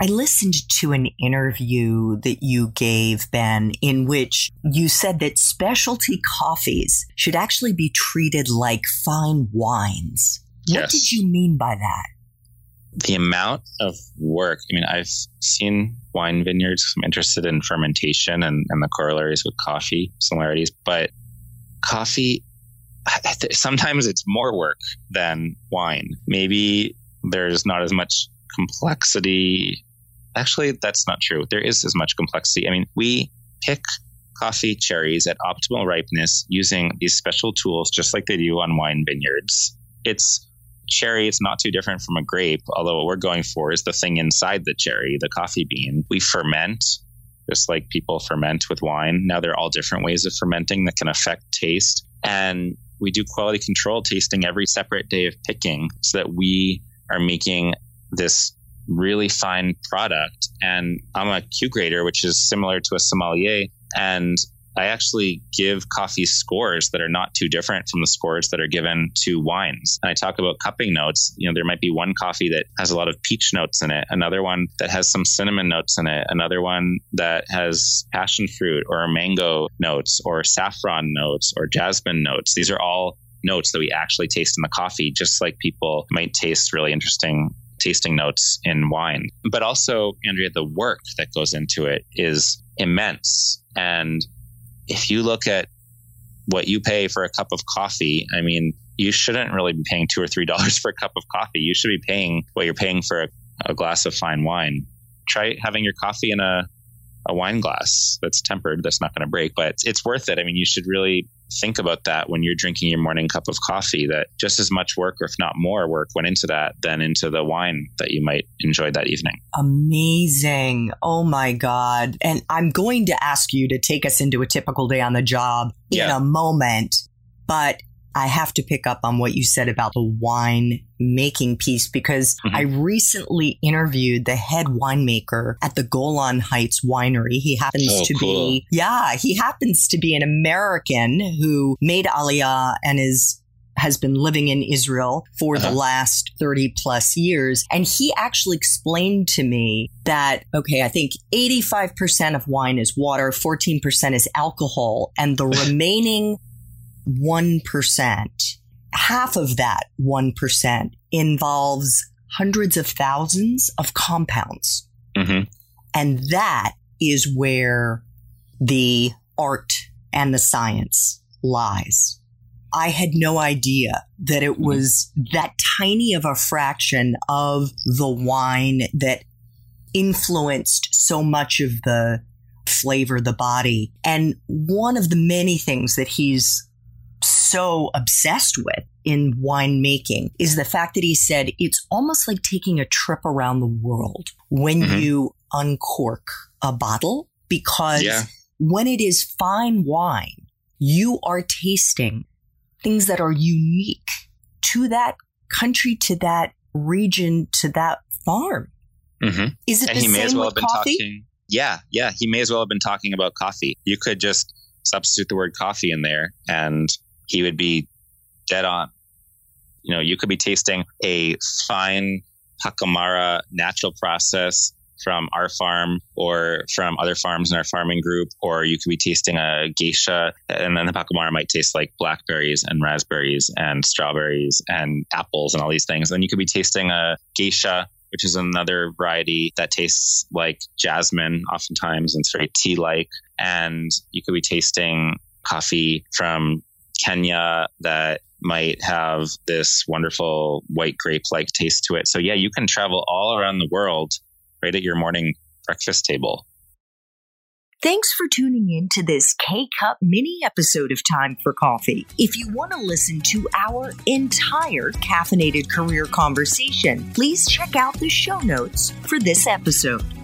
I listened to an interview that you gave, Ben, in which you said that specialty coffees should actually be treated like fine wines. What Yes. did you mean by that? the amount of work. I mean, I've seen wine vineyards. I'm interested in fermentation and, and the corollaries with coffee similarities, but coffee, sometimes it's more work than wine. Maybe there's not as much complexity. Actually, that's not true. There is as much complexity. I mean, we pick coffee cherries at optimal ripeness using these special tools, just like they do on wine vineyards. It's cherry it's not too different from a grape although what we're going for is the thing inside the cherry the coffee bean we ferment just like people ferment with wine now there are all different ways of fermenting that can affect taste and we do quality control tasting every separate day of picking so that we are making this really fine product and i'm a q grader which is similar to a sommelier and I actually give coffee scores that are not too different from the scores that are given to wines. And I talk about cupping notes. You know, there might be one coffee that has a lot of peach notes in it, another one that has some cinnamon notes in it, another one that has passion fruit or mango notes or saffron notes or jasmine notes. These are all notes that we actually taste in the coffee, just like people might taste really interesting tasting notes in wine. But also, Andrea, the work that goes into it is immense. And if you look at what you pay for a cup of coffee, I mean, you shouldn't really be paying two or three dollars for a cup of coffee. You should be paying what you're paying for a, a glass of fine wine. Try having your coffee in a, a wine glass that's tempered, that's not going to break, but it's, it's worth it. I mean, you should really think about that when you're drinking your morning cup of coffee, that just as much work, or if not more work, went into that than into the wine that you might enjoy that evening. Amazing. Oh my God. And I'm going to ask you to take us into a typical day on the job in Yeah. a moment, but I have to pick up on what you said about the wine making piece because Mhm. I recently interviewed the head winemaker at the Golan Heights winery. He happens Oh, to cool. be, yeah, he happens to be an American who made Aliyah and is has been living in Israel for the Uh-huh. last 30 plus years. And he actually explained to me that, okay, I think 85% of wine is water, 14% is alcohol, and the remaining 1%, half of that 1% involves hundreds of thousands of compounds. hmm And that is where the art and the science lies. I had no idea that it was that tiny of a fraction of the wine that influenced so much of the flavor, the body. And one of the many things that he's so obsessed with in winemaking is the fact that he said it's almost like taking a trip around the world when Mhm. you uncork a bottle because Yeah. when it is fine wine, you are tasting things that are unique to that country, to that region, to that farm. hmm Is it and the he may same as well have been coffee? talking. Yeah, yeah, he may as well have been talking about coffee. You could just substitute the word coffee in there, and he would be dead on. You know, you could be tasting a fine Pacamara natural process from our farm or from other farms in our farming group, or you could be tasting a geisha, and then the Pacamara might taste like blackberries and raspberries and strawberries and apples and all these things. Then you could be tasting a geisha which is another variety that tastes like jasmine oftentimes and it's very tea like. And you could be tasting coffee from Kenya that might have this wonderful white grape like taste to it. So, yeah, you can travel all around the world right at your morning breakfast table. Thanks for tuning in to this K Cup mini episode of Time for Coffee. If you want to listen to our entire caffeinated career conversation, please check out the show notes for this episode.